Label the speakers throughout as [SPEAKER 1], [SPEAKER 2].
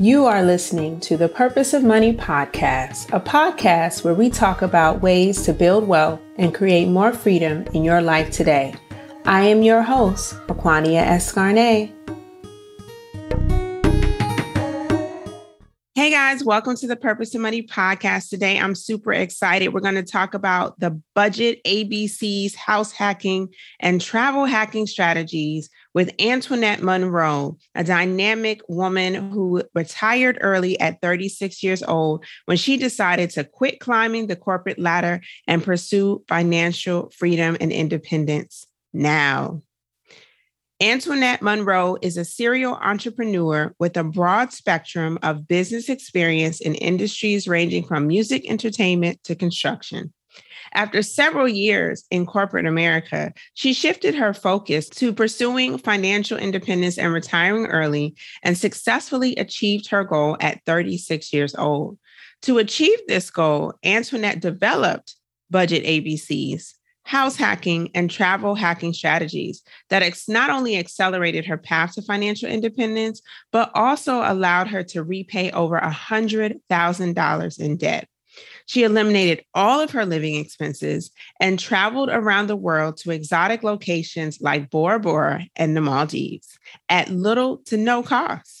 [SPEAKER 1] You are listening to the Purpose of Money podcast, a podcast where we talk about ways to build wealth and create more freedom in your life today. I am your host, Aquania Escarnet. Hey guys, welcome to the Purpose of Money podcast. Today, I'm super excited. We're going to talk about the budget ABCs, house hacking, and travel hacking strategies with Antoinette Munroe, a dynamic woman who retired early at 36 years old when she decided to quit climbing the corporate ladder and pursue financial freedom and independence now. Antoinette Munroe is a serial entrepreneur with a broad spectrum of business experience in industries ranging from music entertainment to construction. After several years in corporate America, she shifted her focus to pursuing financial independence and retiring early and successfully achieved her goal at 36 years old. To achieve this goal, Antoinette developed Budget ABCs, house hacking, and travel hacking strategies that ex- not only accelerated her path to financial independence, but also allowed her to repay over $100,000 in debt. She eliminated all of her living expenses and traveled around the world to exotic locations like Bora Bora and the Maldives at little to no cost.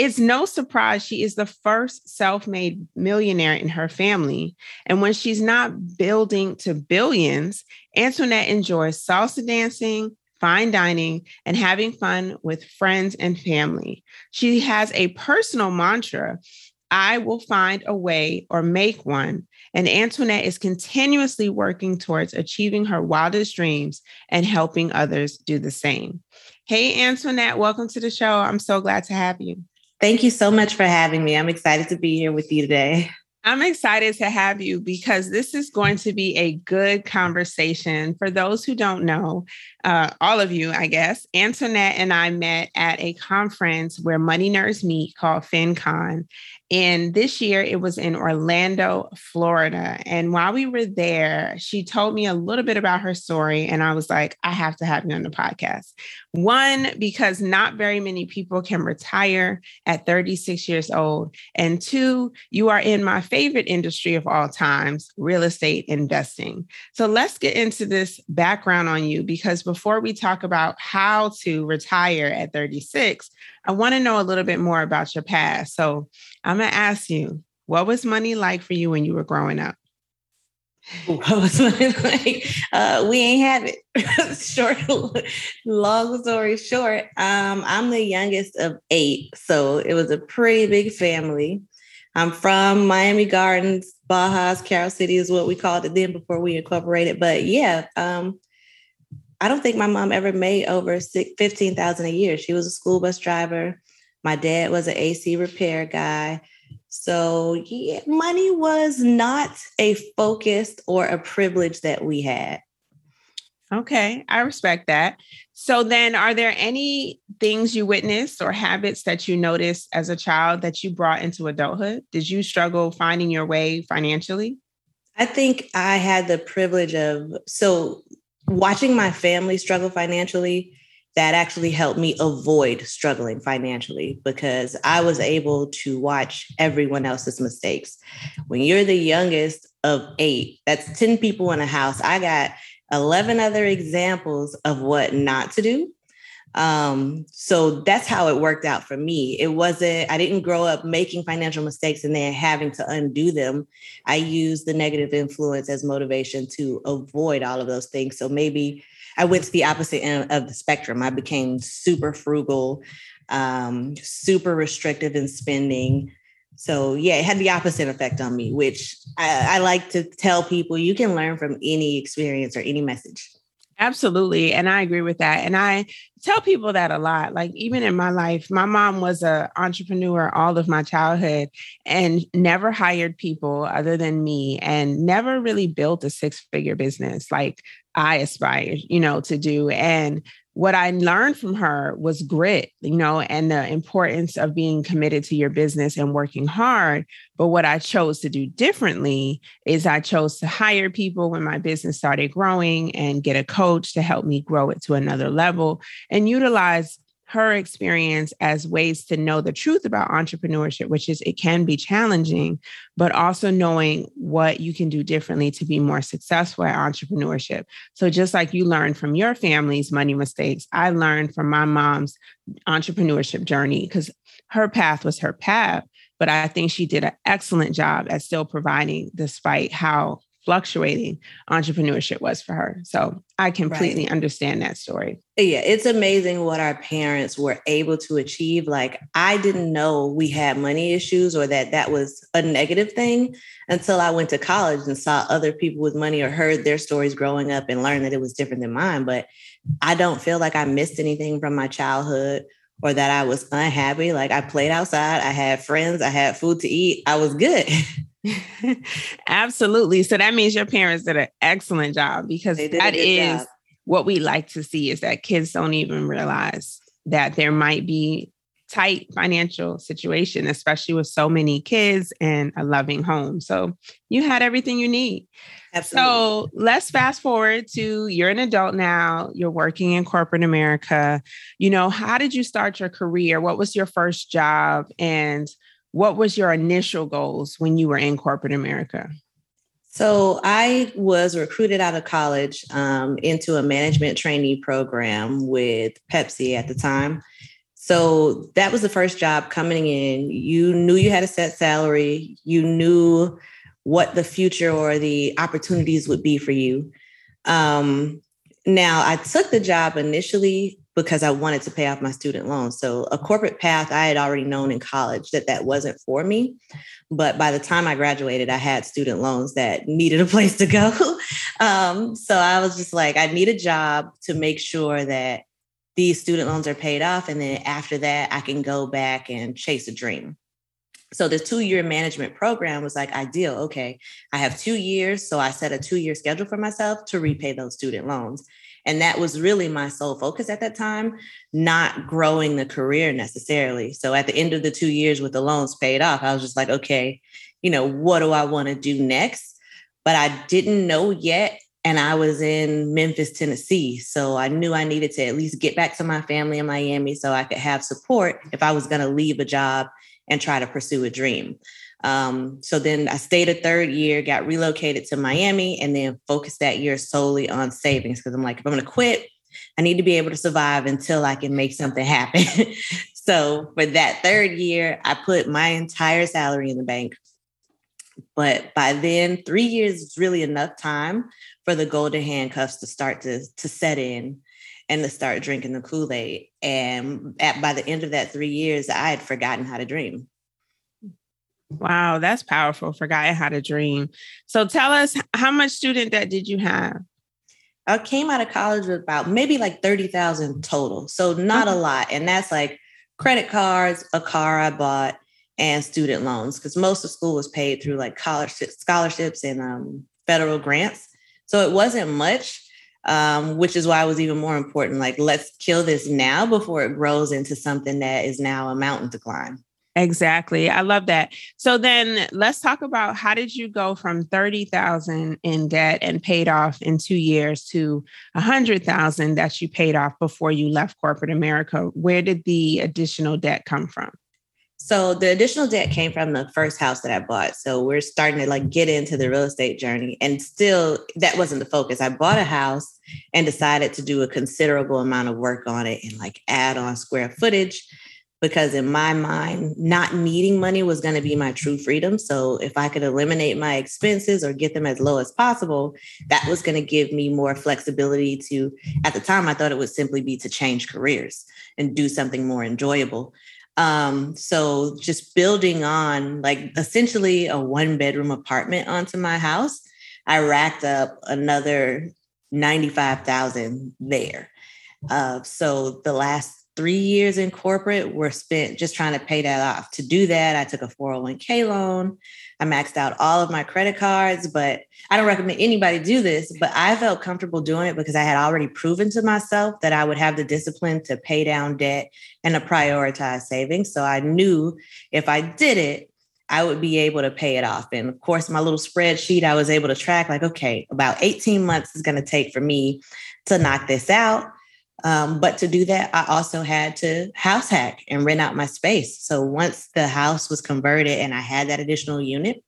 [SPEAKER 1] It's no surprise she is the first self made millionaire in her family. And when she's not building to billions, Antoinette enjoys salsa dancing, fine dining, and having fun with friends and family. She has a personal mantra I will find a way or make one. And Antoinette is continuously working towards achieving her wildest dreams and helping others do the same. Hey, Antoinette, welcome to the show. I'm so glad to have you.
[SPEAKER 2] Thank you so much for having me. I'm excited to be here with you today.
[SPEAKER 1] I'm excited to have you because this is going to be a good conversation. For those who don't know, uh, all of you, I guess, Antoinette and I met at a conference where money nerds meet called FinCon. And this year it was in Orlando, Florida. And while we were there, she told me a little bit about her story. And I was like, I have to have you on the podcast. One, because not very many people can retire at 36 years old. And two, you are in my favorite industry of all times, real estate investing. So let's get into this background on you because before we talk about how to retire at 36, I want to know a little bit more about your past. So I'm going to ask you, what was money like for you when you were growing up?
[SPEAKER 2] What was money like? Uh, we ain't have it. short, long story short, um, I'm the youngest of eight. So it was a pretty big family. I'm from Miami Gardens, Bajas, Carol City is what we called it then before we incorporated. But yeah, um, I don't think my mom ever made over 15,000 a year. She was a school bus driver. My dad was an AC repair guy. So, yeah, money was not a focus or a privilege that we had.
[SPEAKER 1] Okay, I respect that. So, then are there any things you witnessed or habits that you noticed as a child that you brought into adulthood? Did you struggle finding your way financially?
[SPEAKER 2] I think I had the privilege of, so watching my family struggle financially, that actually helped me avoid struggling financially because I was able to watch everyone else's mistakes. When you're the youngest of eight, that's 10 people in a house. I got 11 other examples of what not to do. Um, so that's how it worked out for me. It wasn't, I didn't grow up making financial mistakes and then having to undo them. I used the negative influence as motivation to avoid all of those things. So maybe I went to the opposite end of the spectrum. I became super frugal, um, super restrictive in spending. So yeah, it had the opposite effect on me, which I, I like to tell people you can learn from any experience or any message.
[SPEAKER 1] Absolutely. And I agree with that. And I tell people that a lot. Like even in my life, my mom was an entrepreneur all of my childhood and never hired people other than me and never really built a six-figure business like I aspired, you know, to do. And what I learned from her was grit, you know, and the importance of being committed to your business and working hard. But what I chose to do differently is I chose to hire people when my business started growing and get a coach to help me grow it to another level and utilize her experience as ways to know the truth about entrepreneurship, which is it can be challenging, but also knowing what you can do differently to be more successful at entrepreneurship. So, just like you learned from your family's money mistakes, I learned from my mom's entrepreneurship journey because her path was her path. But I think she did an excellent job at still providing, despite how fluctuating entrepreneurship was for her. So I completely right. understand that story.
[SPEAKER 2] Yeah, it's amazing what our parents were able to achieve. Like, I didn't know we had money issues or that that was a negative thing until I went to college and saw other people with money or heard their stories growing up and learned that it was different than mine. But I don't feel like I missed anything from my childhood or that I was unhappy. Like, I played outside, I had friends, I had food to eat, I was good.
[SPEAKER 1] Absolutely. So that means your parents did an excellent job because that is job. what we like to see is that kids don't even realize that there might be tight financial situation, especially with so many kids and a loving home. So you had everything you need. Absolutely. So let's fast forward to you're an adult now, you're working in corporate America. You know, how did you start your career? What was your first job? And what was your initial goals when you were in corporate America?
[SPEAKER 2] So I was recruited out of college um, into a management trainee program with Pepsi at the time. So that was the first job coming in. You knew you had a set salary. You knew what the future or the opportunities would be for you. Um, now, I took the job initially because I wanted to pay off my student loans. So a corporate path, I had already known in college that that wasn't for me. But by the time I graduated, I had student loans that needed a place to go. um, so I was just like, I need a job to make sure that these student loans are paid off. And then after that, I can go back and chase a dream. So the two year management program was like ideal. Okay, I have two years. So I set a two year schedule for myself to repay those student loans. And that was really my sole focus at that time, not growing the career necessarily. So at the end of the two years with the loans paid off, I was just like, okay, you know, what do I want to do next? But I didn't know yet. And I was in Memphis, Tennessee. So I knew I needed to at least get back to my family in Miami so I could have support if I was going to leave a job and try to pursue a dream. Um, so then I stayed a third year, got relocated to Miami, and then focused that year solely on savings because I'm like, if I'm going to quit, I need to be able to survive until I can make something happen. so for that third year, I put my entire salary in the bank. But by then, three years is really enough time for the golden handcuffs to start to, to set in and to start drinking the Kool Aid. And at, by the end of that three years, I had forgotten how to dream.
[SPEAKER 1] Wow, that's powerful. Forgotten how to dream. So tell us, how much student debt did you have?
[SPEAKER 2] I came out of college with about maybe like 30,000 total. So not a lot. And that's like credit cards, a car I bought, and student loans, because most of school was paid through like college scholarships and um, federal grants. So it wasn't much, um, which is why it was even more important. Like, let's kill this now before it grows into something that is now a mountain to climb.
[SPEAKER 1] Exactly. I love that. So then let's talk about how did you go from 30,000 in debt and paid off in 2 years to 100,000 that you paid off before you left corporate America? Where did the additional debt come from?
[SPEAKER 2] So the additional debt came from the first house that I bought. So we're starting to like get into the real estate journey and still that wasn't the focus. I bought a house and decided to do a considerable amount of work on it and like add on square footage because in my mind, not needing money was going to be my true freedom. So if I could eliminate my expenses or get them as low as possible, that was going to give me more flexibility to, at the time, I thought it would simply be to change careers and do something more enjoyable. Um, so just building on like essentially a one bedroom apartment onto my house, I racked up another 95,000 there. Uh, so the last three years in corporate were spent just trying to pay that off. To do that, I took a 401k loan. I maxed out all of my credit cards, but I don't recommend anybody do this. But I felt comfortable doing it because I had already proven to myself that I would have the discipline to pay down debt and to prioritize savings. So I knew if I did it, I would be able to pay it off. And of course, my little spreadsheet, I was able to track like, okay, about 18 months is going to take for me to knock this out Um, but to do that, I also had to house hack and rent out my space. So once the house was converted and I had that additional unit,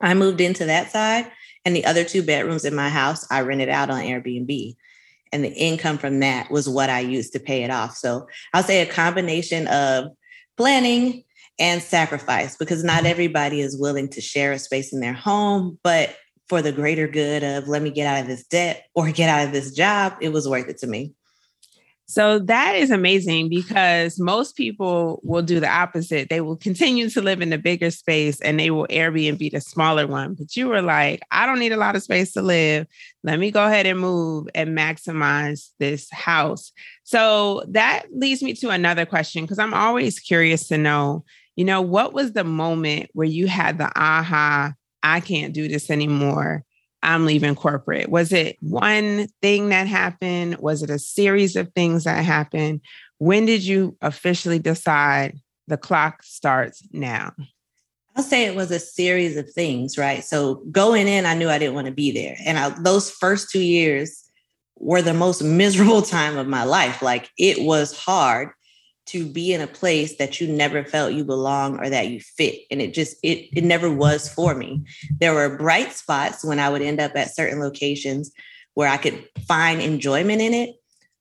[SPEAKER 2] I moved into that side. And the other two bedrooms in my house, I rented out on Airbnb. And the income from that was what I used to pay it off. So I'll say a combination of planning and sacrifice because not everybody is willing to share a space in their home. But for the greater good of let me get out of this debt or get out of this job, it was worth it to me.
[SPEAKER 1] So that is amazing because most people will do the opposite. They will continue to live in the bigger space and they will Airbnb the smaller one. But you were like, I don't need a lot of space to live. Let me go ahead and move and maximize this house. So that leads me to another question because I'm always curious to know, you know, what was the moment where you had the aha, I can't do this anymore? I'm leaving corporate? Was it one thing that happened? Was it a series of things that happened? When did you officially decide the clock starts now?
[SPEAKER 2] I'll say it was a series of things, right? So going in, I knew I didn't want to be there. And I, those first two years were the most miserable time of my life. Like it was hard to be in a place that you never felt you belong or that you fit. And it just it it never was for me. There were bright spots when i would end up at certain locations where i could find enjoyment in it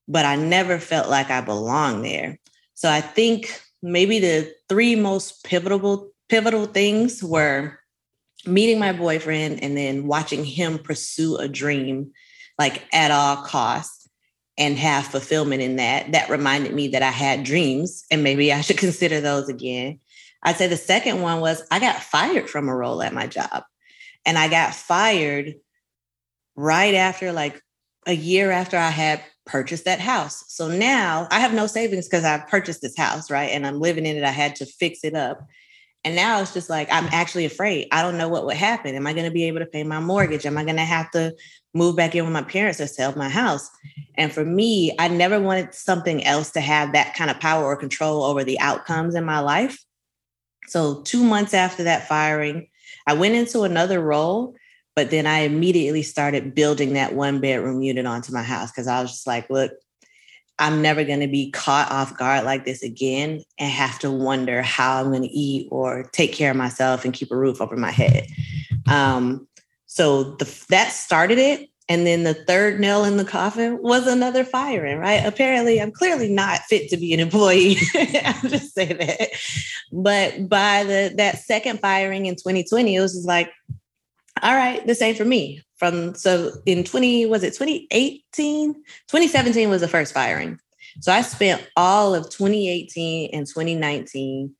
[SPEAKER 2] but i never felt like i belonged there. So i think maybe the three most pivotal pivotal things were meeting my boyfriend and then watching him pursue a dream like at all costs and have fulfillment in that. That reminded me that I had dreams and maybe I should consider those again. I'd say the second one was I got fired from a role at my job. And I got fired right after, like a year after I had purchased that house. So now I have no savings because I purchased this house, right? And I'm living in it. I had to fix it up. And now it's just like, I'm actually afraid. I don't know what would happen. Am I going to be able to pay my mortgage? Am I going to have to move back in with my parents or sell my house? And for me, I never wanted something else to have that kind of power or control over the outcomes in my life. So, two months after that firing, I went into another role, but then I immediately started building that one bedroom unit onto my house because I was just like, look, I'm never going to be caught off guard like this again and have to wonder how I'm going to eat or take care of myself and keep a roof over my head. Um, so the, that started it. And then the third nail in the coffin was another firing, right? Apparently, I'm clearly not fit to be an employee. I'll just say that. But by the that second firing in 2020, it was just like, all right, this ain't for me. From so in 20, was it 2018? 2017 was the first firing. So I spent all of 2018 and 2019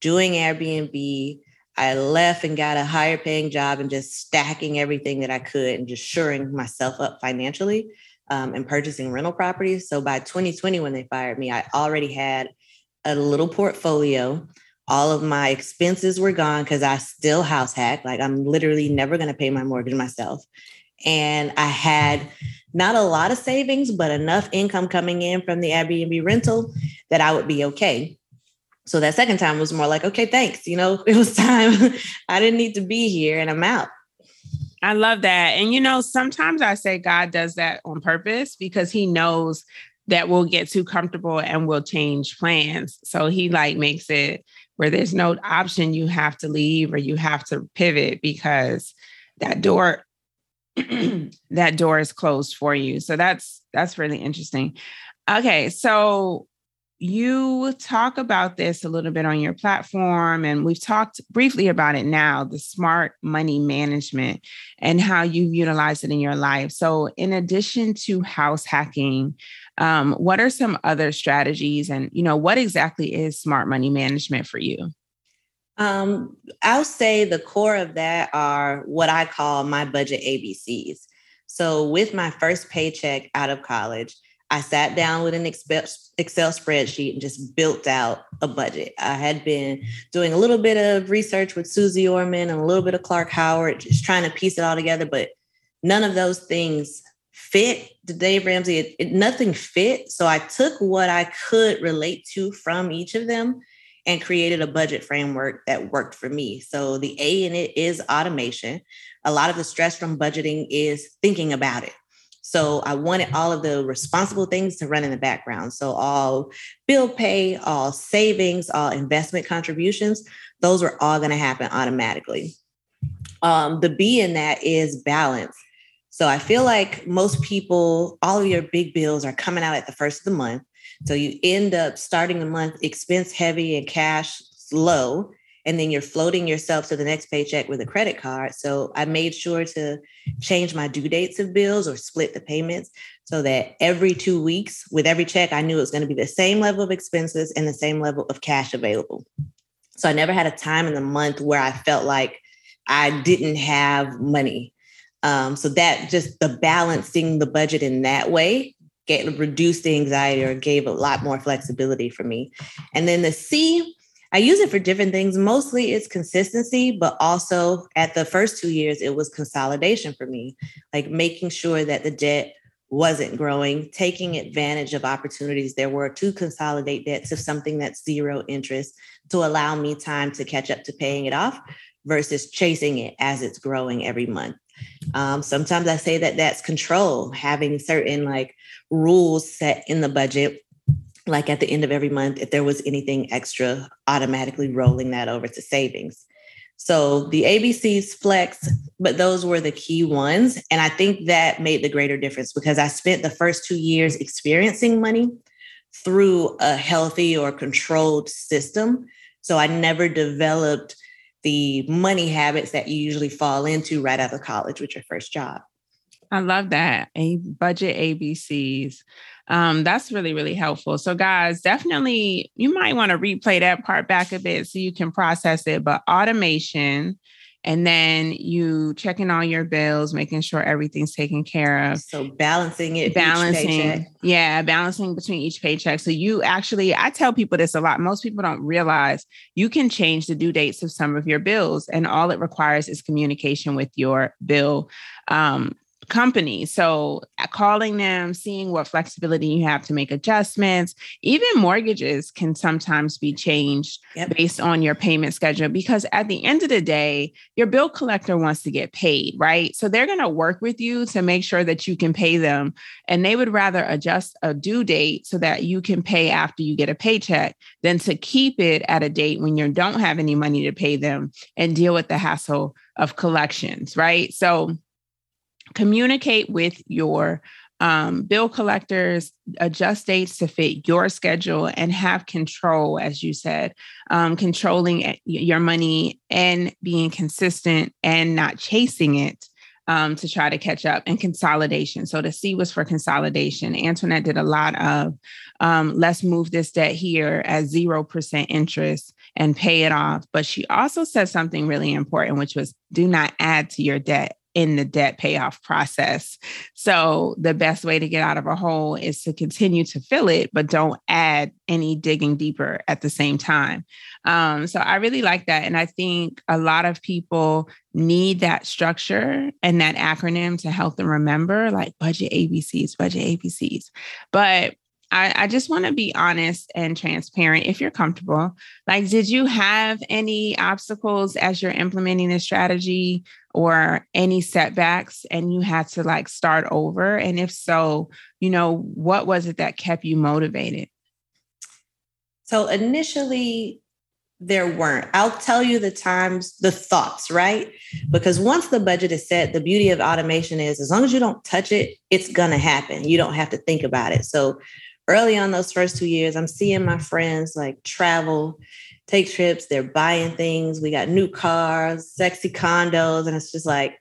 [SPEAKER 2] doing Airbnb, I left and got a higher paying job and just stacking everything that I could and just shoring myself up financially um, and purchasing rental properties. So by 2020, when they fired me, I already had a little portfolio. All of my expenses were gone because I still house hack. Like I'm literally never going to pay my mortgage myself. And I had not a lot of savings, but enough income coming in from the Airbnb rental that I would be okay. So that second time was more like, okay, thanks. You know, it was time. I didn't need to be here and I'm out.
[SPEAKER 1] I love that. And, you know, sometimes I say God does that on purpose because he knows that we'll get too comfortable and we'll change plans. So he like makes it where there's no option you have to leave or you have to pivot because that door that door is closed for you. So that's that's really interesting. Okay, so you talk about this a little bit on your platform, and we've talked briefly about it now the smart money management and how you utilize it in your life. So, in addition to house hacking, um, what are some other strategies, and you know, what exactly is smart money management for you?
[SPEAKER 2] Um, I'll say the core of that are what I call my budget ABCs. So, with my first paycheck out of college, I sat down with an Excel spreadsheet and just built out a budget. I had been doing a little bit of research with Suze Orman and a little bit of Clark Howard, just trying to piece it all together, but none of those things fit to Dave Ramsey. It, it, nothing fit. So I took what I could relate to from each of them and created a budget framework that worked for me. So the A in it is automation. A lot of the stress from budgeting is thinking about it. So I wanted all of the responsible things to run in the background. So all bill pay, all savings, all investment contributions, those were all going to happen automatically. Um, the B in that is balance. So I feel like most people, all of your big bills are coming out at the first of the month. So you end up starting the month expense heavy and cash low and then you're floating yourself to the next paycheck with a credit card. So I made sure to change my due dates of bills or split the payments so that every two weeks, with every check, I knew it was going to be the same level of expenses and the same level of cash available. So I never had a time in the month where I felt like I didn't have money. Um, so that just the balancing the budget in that way get reduced the anxiety or gave a lot more flexibility for me. And then the C I use it for different things. Mostly it's consistency, but also at the first two years, it was consolidation for me, like making sure that the debt wasn't growing, taking advantage of opportunities there were to consolidate debts of something that's zero interest to allow me time to catch up to paying it off versus chasing it as it's growing every month. Um, sometimes I say that that's control, having certain like rules set in the budget like at the end of every month, if there was anything extra, automatically rolling that over to savings. So the ABCs flex, but those were the key ones. And I think that made the greater difference because I spent the first two years experiencing money through a healthy or controlled system. So I never developed the money habits that you usually fall into right out of college with your first job.
[SPEAKER 1] I love that. A budget ABCs. Um, that's really, really helpful. So, guys, definitely you might want to replay that part back a bit so you can process it. But automation, and then you checking all your bills, making sure everything's taken care of.
[SPEAKER 2] So balancing it,
[SPEAKER 1] balancing, yeah, balancing between each paycheck. So you actually, I tell people this a lot. Most people don't realize you can change the due dates of some of your bills, and all it requires is communication with your bill um, company. So uh, calling them, seeing what flexibility you have to make adjustments. Even mortgages can sometimes be changed yep. based on your payment schedule because at the end of the day, your bill collector wants to get paid, right? So they're going to work with you to make sure that you can pay them. And they would rather adjust a due date so that you can pay after you get a paycheck than to keep it at a date when you don't have any money to pay them and deal with the hassle of collections, right? So communicate with your um, bill collectors, adjust dates to fit your schedule, and have control, as you said, um, controlling your money and being consistent and not chasing it um, to try to catch up and consolidation. So the C was for consolidation. Antoinette did a lot of um, let's move this debt here at 0% interest and pay it off. But she also said something really important, which was do not add to your debt in the debt payoff process. So the best way to get out of a hole is to continue to fill it, but don't add any digging deeper at the same time. Um, so I really like that. And I think a lot of people need that structure and that acronym to help them remember like budget ABCs, budget ABCs. But I, I just want to be honest and transparent if you're comfortable. Like, did you have any obstacles as you're implementing this strategy or any setbacks and you had to like start over? And if so, you know, what was it that kept you motivated?
[SPEAKER 2] So initially, there weren't. I'll tell you the times, the thoughts, right? Because once the budget is set, the beauty of automation is as long as you don't touch it, it's going to happen. You don't have to think about it. So early on those first two years, I'm seeing my friends like travel, take trips, they're buying things. We got new cars, sexy condos, and it's just like,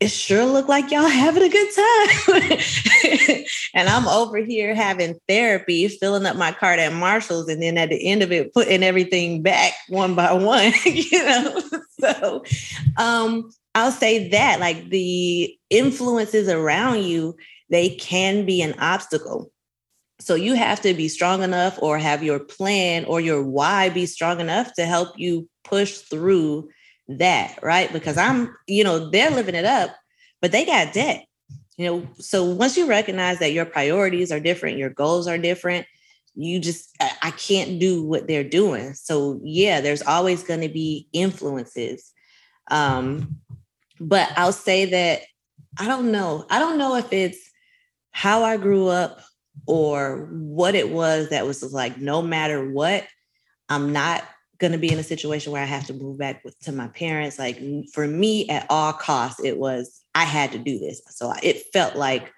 [SPEAKER 2] it sure looked like y'all having a good time. and I'm over here having therapy, filling up my cart at Marshall's, and then at the end of it, putting everything back one by one, you know. so um, I'll say that like the influences around you, they can be an obstacle. So you have to be strong enough or have your plan or your why be strong enough to help you push through that, right? Because I'm, you know, they're living it up, but they got debt. You know, so once you recognize that your priorities are different, your goals are different, you just I can't do what they're doing. So yeah, there's always going to be influences. Um, but I'll say that I don't know. I don't know if it's how I grew up or what it was that was like, no matter what, I'm not going to be in a situation where I have to move back with, to my parents. Like for me, at all costs, it was I had to do this. So it felt like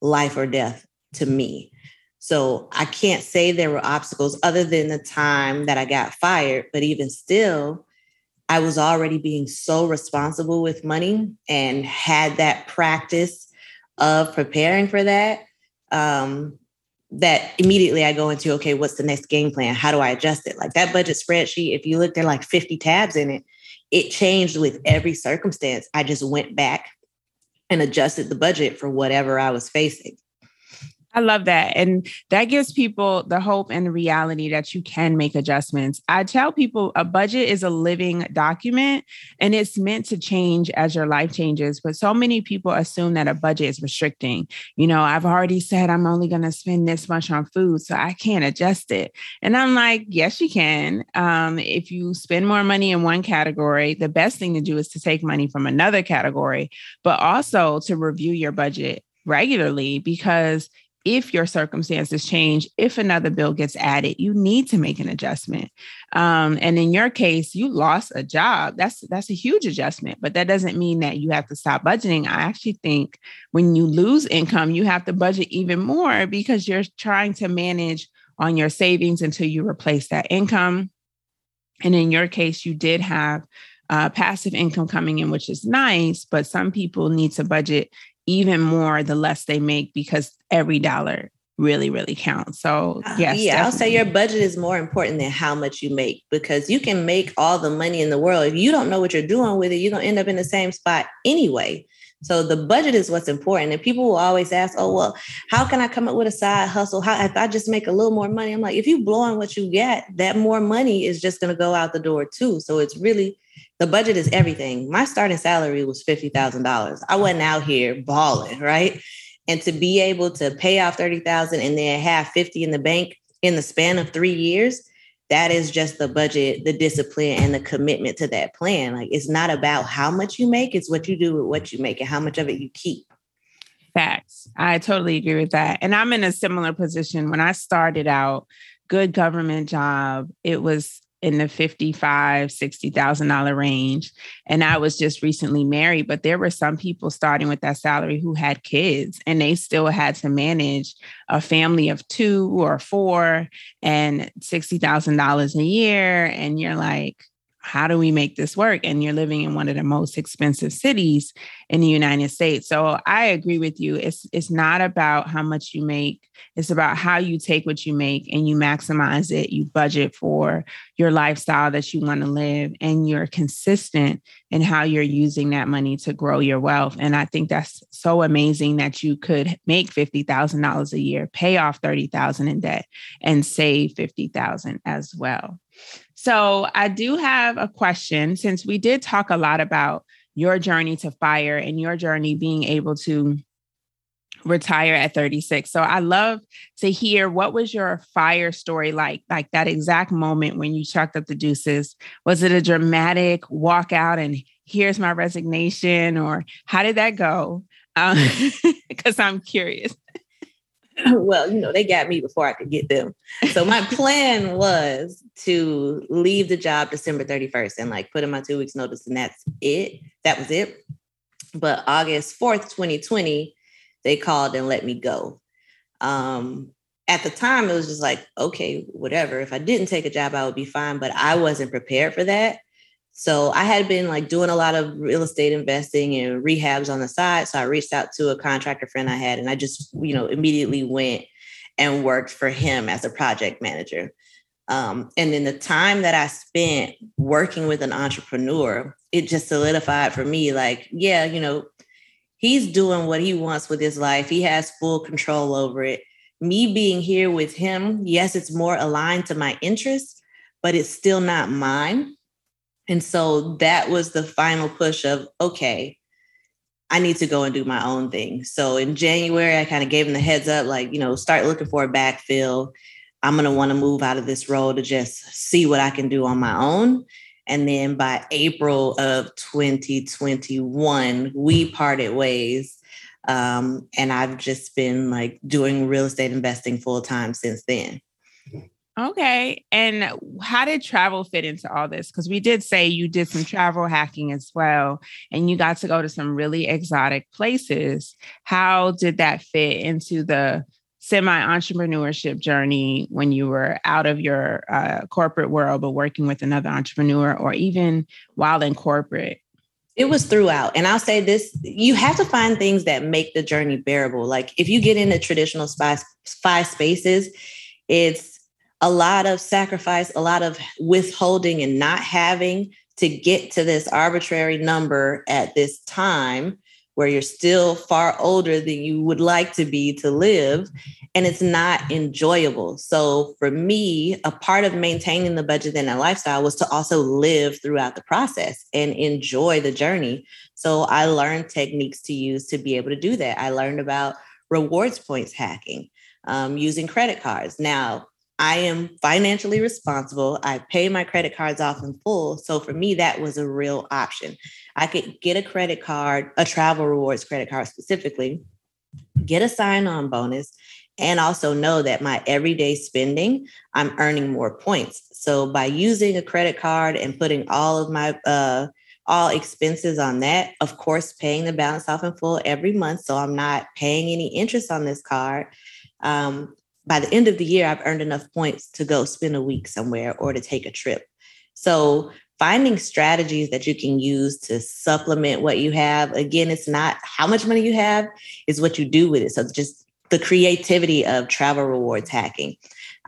[SPEAKER 2] life or death to me. So I can't say there were obstacles other than the time that I got fired. But even still, I was already being so responsible with money and had that practice of preparing for that. Um, that immediately I go into, okay, what's the next game plan? How do I adjust it? Like that budget spreadsheet, if you looked at like 50 tabs in it, it changed with every circumstance. I just went back and adjusted the budget for whatever I was facing.
[SPEAKER 1] I love that. And that gives people the hope and the reality that you can make adjustments. I tell people a budget is a living document and it's meant to change as your life changes. But so many people assume that a budget is restricting. You know, I've already said I'm only going to spend this much on food, so I can't adjust it. And I'm like, yes, you can. Um, if you spend more money in one category, the best thing to do is to take money from another category, but also to review your budget regularly because if your circumstances change, if another bill gets added, you need to make an adjustment. Um, and in your case, you lost a job. That's that's a huge adjustment, but that doesn't mean that you have to stop budgeting. I actually think when you lose income, you have to budget even more because you're trying to manage on your savings until you replace that income. And in your case, you did have uh, passive income coming in, which is nice, but some people need to budget even more the less they make because every dollar really really counts. So
[SPEAKER 2] uh,
[SPEAKER 1] yes
[SPEAKER 2] yeah definitely. i'll say your budget is more important than how much you make because you can make all the money in the world. If you don't know what you're doing with it you're going to end up in the same spot anyway. So the budget is what's important. And people will always ask oh well how can i come up with a side hustle? How if i just make a little more money? I'm like if you blow on what you get that more money is just going to go out the door too. So it's really the budget is everything. My starting salary was $50,000. I wasn't out here balling, right? And to be able to pay off 30,000 and then have 50 in the bank in the span of 3 years, that is just the budget, the discipline and the commitment to that plan. Like it's not about how much you make, it's what you do with what you make and how much of it you keep.
[SPEAKER 1] Facts. I totally agree with that. And I'm in a similar position when I started out, good government job. It was in the 55 $60,000 range. And I was just recently married but there were some people starting with that salary who had kids and they still had to manage a family of 2 or 4 and $60,000 a year. And you're like how do we make this work? And you're living in one of the most expensive cities in the United States. So I agree with you. It's it's not about how much you make. It's about how you take what you make and you maximize it. You budget for your lifestyle that you want to live and you're consistent in how you're using that money to grow your wealth. And I think that's so amazing that you could make $50,000 a year, pay off 30,000 in debt and save 50,000 as well. So I do have a question since we did talk a lot about your journey to fire and your journey being able to retire at 36. So I love to hear what was your fire story like, like that exact moment when you chucked up the deuces. Was it a dramatic walkout and here's my resignation, or how did that go? Because um, I'm curious.
[SPEAKER 2] well, you know, they got me before I could get them. So my plan was to leave the job December 31st and like put in my two weeks notice and that's it. That was it. But August 4th, 2020, they called and let me go. Um, at the time, it was just like, okay, whatever. If I didn't take a job, I would be fine. But I wasn't prepared for that. So I had been like doing a lot of real estate investing and rehabs on the side. So I reached out to a contractor friend I had and I just, you know, immediately went and worked for him as a project manager. Um, and in the time that I spent working with an entrepreneur, it just solidified for me like, yeah, you know, he's doing what he wants with his life. He has full control over it. Me being here with him, yes, it's more aligned to my interests, but it's still not mine. And so that was the final push of, okay, I need to go and do my own thing. So in January, I kind of gave him the heads up, like, you know, start looking for a backfill. I'm going to want to move out of this role to just see what I can do on my own. And then by April of 2021, we parted ways. Um, and I've just been like doing real estate investing full time since then.
[SPEAKER 1] Okay. And how did travel fit into all this? Because we did say you did some travel hacking as well, and you got to go to some really exotic places. How did that fit into the semi entrepreneurship journey when you were out of your uh, corporate world, but working with another entrepreneur, or even while in corporate?
[SPEAKER 2] It was throughout. And I'll say this you have to find things that make the journey bearable. Like if you get into traditional spy, spy spaces, it's a lot of sacrifice, a lot of withholding and not having to get to this arbitrary number at this time where you're still far older than you would like to be to live and it's not enjoyable. So for me, a part of maintaining the budget and a lifestyle was to also live throughout the process and enjoy the journey. So I learned techniques to use to be able to do that. I learned about rewards points hacking, um, using credit cards. Now, I am financially responsible. I pay my credit cards off in full. So for me, that was a real option. I could get a credit card, a travel rewards credit card specifically, get a sign on bonus, and also know that my everyday spending, I'm earning more points. So by using a credit card and putting all of my, uh, all expenses on that, of course, paying the balance off in full every month. So I'm not paying any interest on this card. Um, by the end of the year, I've earned enough points to go spend a week somewhere or to take a trip. So finding strategies that you can use to supplement what you have. Again, it's not how much money you have, is what you do with it. So just the creativity of travel rewards hacking.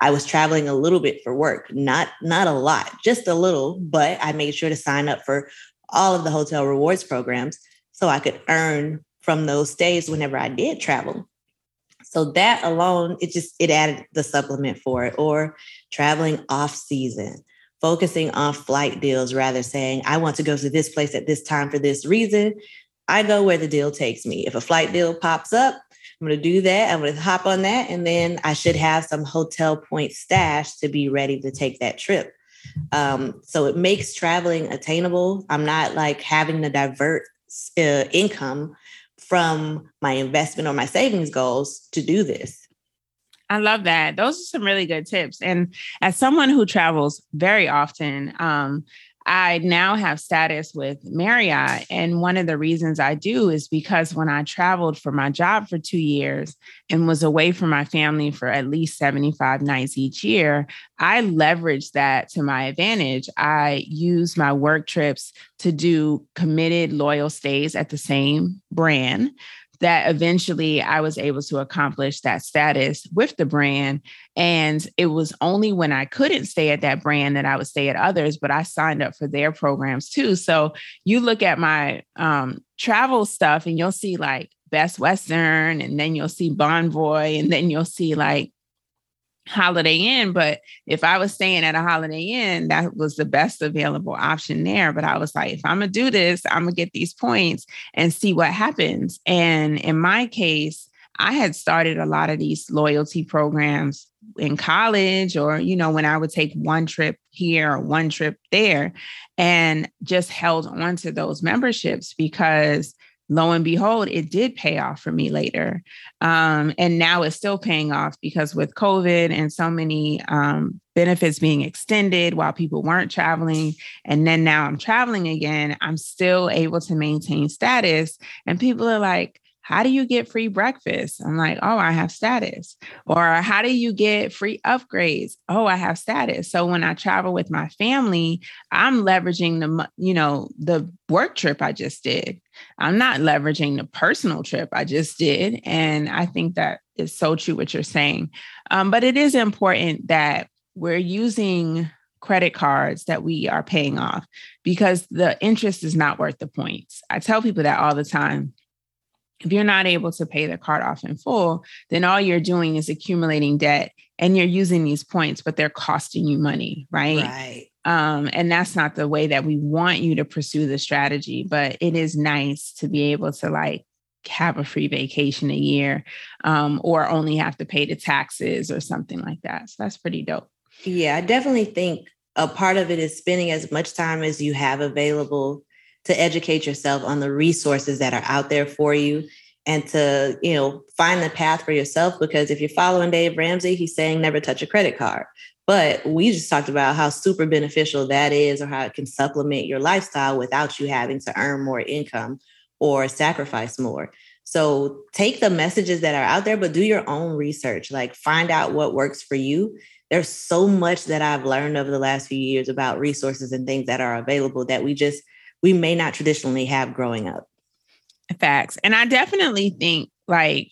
[SPEAKER 2] I was traveling a little bit for work, not not a lot, just a little, but I made sure to sign up for all of the hotel rewards programs so I could earn from those stays whenever I did travel. So that alone, it just it added the supplement for it, or traveling off season, focusing on flight deals rather saying, I want to go to this place at this time for this reason. I go where the deal takes me. If a flight deal pops up, I'm going to do that. I'm going to hop on that. And then I should have some hotel point stash to be ready to take that trip. Um, so it makes traveling attainable. I'm not like having to divert uh, income from my investment or my savings goals to do this.
[SPEAKER 1] I love that. Those are some really good tips. And as someone who travels very often, um, I now have status with Marriott. And one of the reasons I do is because when I traveled for my job for two years and was away from my family for at least 75 nights each year, I leveraged that to my advantage. I used my work trips to do committed, loyal stays at the same brand that eventually I was able to accomplish that status with the brand. And it was only when I couldn't stay at that brand that I would stay at others, but I signed up for their programs too. So you look at my um, travel stuff and you'll see like Best Western, and then you'll see Bonvoy, and then you'll see like Holiday Inn. But if I was staying at a Holiday Inn, that was the best available option there. But I was like, if I'm to do this, I'm to get these points and see what happens. And in my case, I had started a lot of these loyalty programs in college or, you know, when I would take one trip here or one trip there and just held on to those memberships because lo and behold, it did pay off for me later. Um, and now it's still paying off because with COVID and so many um, benefits being extended while people weren't traveling, and then now I'm traveling again, I'm still able to maintain status. And people are like, how do you get free breakfast? I'm like, oh, I have status. Or how do you get free upgrades? Oh, I have status. So when I travel with my family, I'm leveraging the, you know, the work trip I just did. I'm not leveraging the personal trip I just did. And I think that is so true what you're saying. Um, but it is important that we're using credit cards that we are paying off because the interest is not worth the points. I tell people that all the time if you're not able to pay the card off in full, then all you're doing is accumulating debt and you're using these points, but they're costing you money, right?
[SPEAKER 2] Right.
[SPEAKER 1] Um, and that's not the way that we want you to pursue the strategy, but it is nice to be able to like have a free vacation a year um, or only have to pay the taxes or something like that. So that's pretty dope.
[SPEAKER 2] Yeah, I definitely think a part of it is spending as much time as you have available to educate yourself on the resources that are out there for you and to, you know, find the path for yourself. Because if you're following Dave Ramsey, he's saying never touch a credit card. But we just talked about how super beneficial that is or how it can supplement your lifestyle without you having to earn more income or sacrifice more. So take the messages that are out there, but do your own research. Like find out what works for you. There's so much that I've learned over the last few years about resources and things that are available that we just we may not traditionally have growing up.
[SPEAKER 1] Facts. And I definitely think like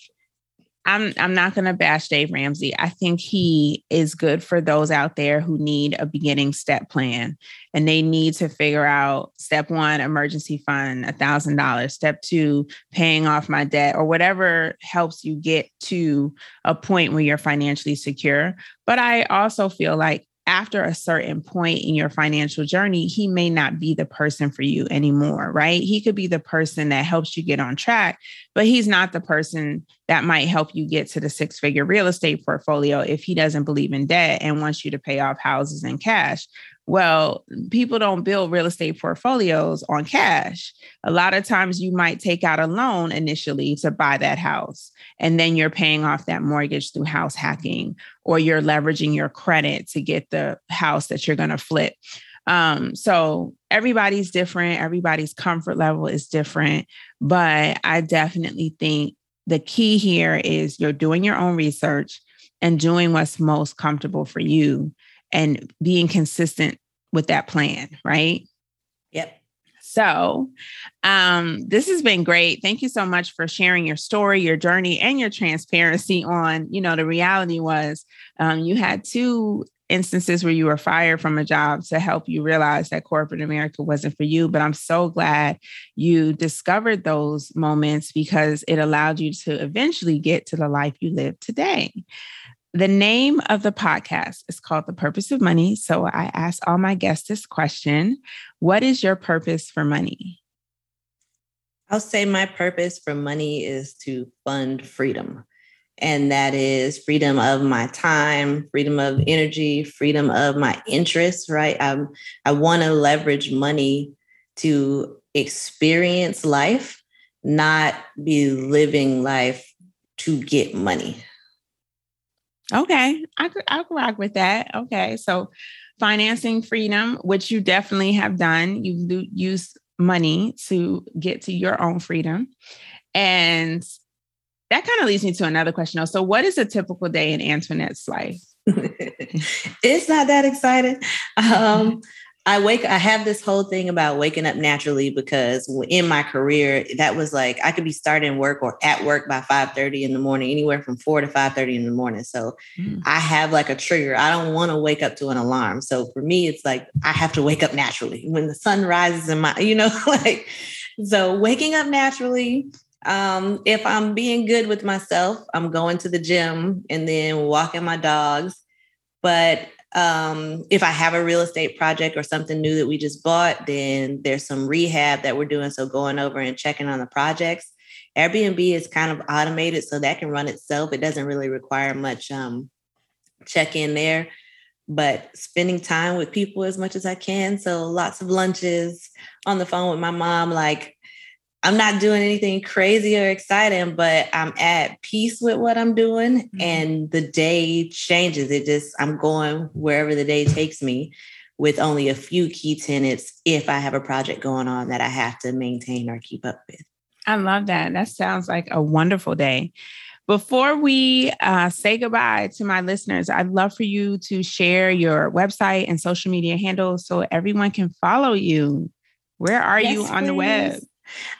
[SPEAKER 1] I'm I'm not going to bash Dave Ramsey. I think he is good for those out there who need a beginning step plan and they need to figure out step 1 emergency fund $1000, step 2 paying off my debt or whatever helps you get to a point where you're financially secure. But I also feel like after a certain point in your financial journey, he may not be the person for you anymore, right? He could be the person that helps you get on track, but he's not the person that might help you get to the six figure real estate portfolio if he doesn't believe in debt and wants you to pay off houses in cash. Well, people don't build real estate portfolios on cash. A lot of times you might take out a loan initially to buy that house, and then you're paying off that mortgage through house hacking, or you're leveraging your credit to get the house that you're going to flip. Um, so everybody's different, everybody's comfort level is different, but I definitely think the key here is you're doing your own research and doing what's most comfortable for you and being consistent with that plan, right?
[SPEAKER 2] Yep.
[SPEAKER 1] So, um, this has been great. Thank you so much for sharing your story, your journey, and your transparency on, you know, the reality was um, you had two instances where you were fired from a job to help you realize that corporate America wasn't for you. But I'm so glad you discovered those moments because it allowed you to eventually get to the life you live today. The name of the podcast is called The Purpose of Money. So I ask all my guests this question What is your purpose for money?
[SPEAKER 2] I'll say my purpose for money is to fund freedom. And that is freedom of my time, freedom of energy, freedom of my interests, right? I'm, I want to leverage money to experience life, not be living life to get money.
[SPEAKER 1] Okay, I could I could rock with that. Okay, so financing freedom, which you definitely have done. You use money to get to your own freedom, and that kind of leads me to another question. So, what is a typical day in Antoinette's life?
[SPEAKER 2] it's not that exciting. Um, I wake, I have this whole thing about waking up naturally because in my career, that was like I could be starting work or at work by 5 30 in the morning, anywhere from 4 to 5 30 in the morning. So mm. I have like a trigger. I don't want to wake up to an alarm. So for me, it's like I have to wake up naturally when the sun rises in my, you know, like so waking up naturally. Um, if I'm being good with myself, I'm going to the gym and then walking my dogs. But um, if I have a real estate project or something new that we just bought, then there's some rehab that we're doing. So going over and checking on the projects. Airbnb is kind of automated, so that can run itself. It doesn't really require much um, check in there, but spending time with people as much as I can. So lots of lunches on the phone with my mom, like I'm not doing anything crazy or exciting, but I'm at peace with what I'm doing. Mm-hmm. And the day changes. It just, I'm going wherever the day takes me with only a few key tenants if I have a project going on that I have to maintain or keep up with.
[SPEAKER 1] I love that. That sounds like a wonderful day. Before we uh, say goodbye to my listeners, I'd love for you to share your website and social media handles so everyone can follow you. Where are yes, you on please. the web?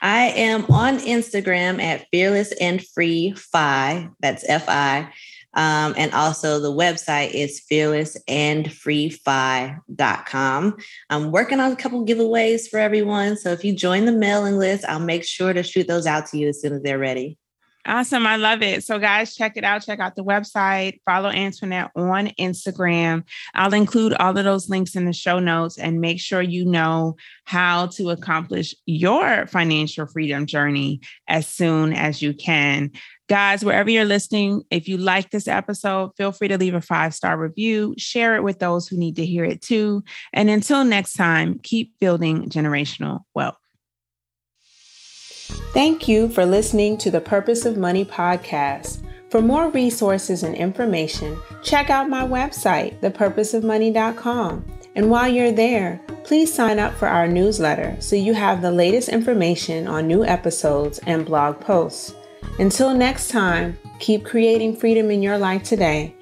[SPEAKER 2] I am on Instagram at fearless and free fi. That's F I. Um, and also the website is fearlessandfreefi.com. I'm working on a couple giveaways for everyone. So if you join the mailing list, I'll make sure to shoot those out to you as soon as they're ready.
[SPEAKER 1] Awesome. I love it. So, guys, check it out. Check out the website. Follow Antoinette on Instagram. I'll include all of those links in the show notes and make sure you know how to accomplish your financial freedom journey as soon as you can. Guys, wherever you're listening, if you like this episode, feel free to leave a five star review, share it with those who need to hear it too. And until next time, keep building generational wealth. Thank you for listening to the Purpose of Money podcast. For more resources and information, check out my website, thepurposeofmoney.com. And while you're there, please sign up for our newsletter so you have the latest information on new episodes and blog posts. Until next time, keep creating freedom in your life today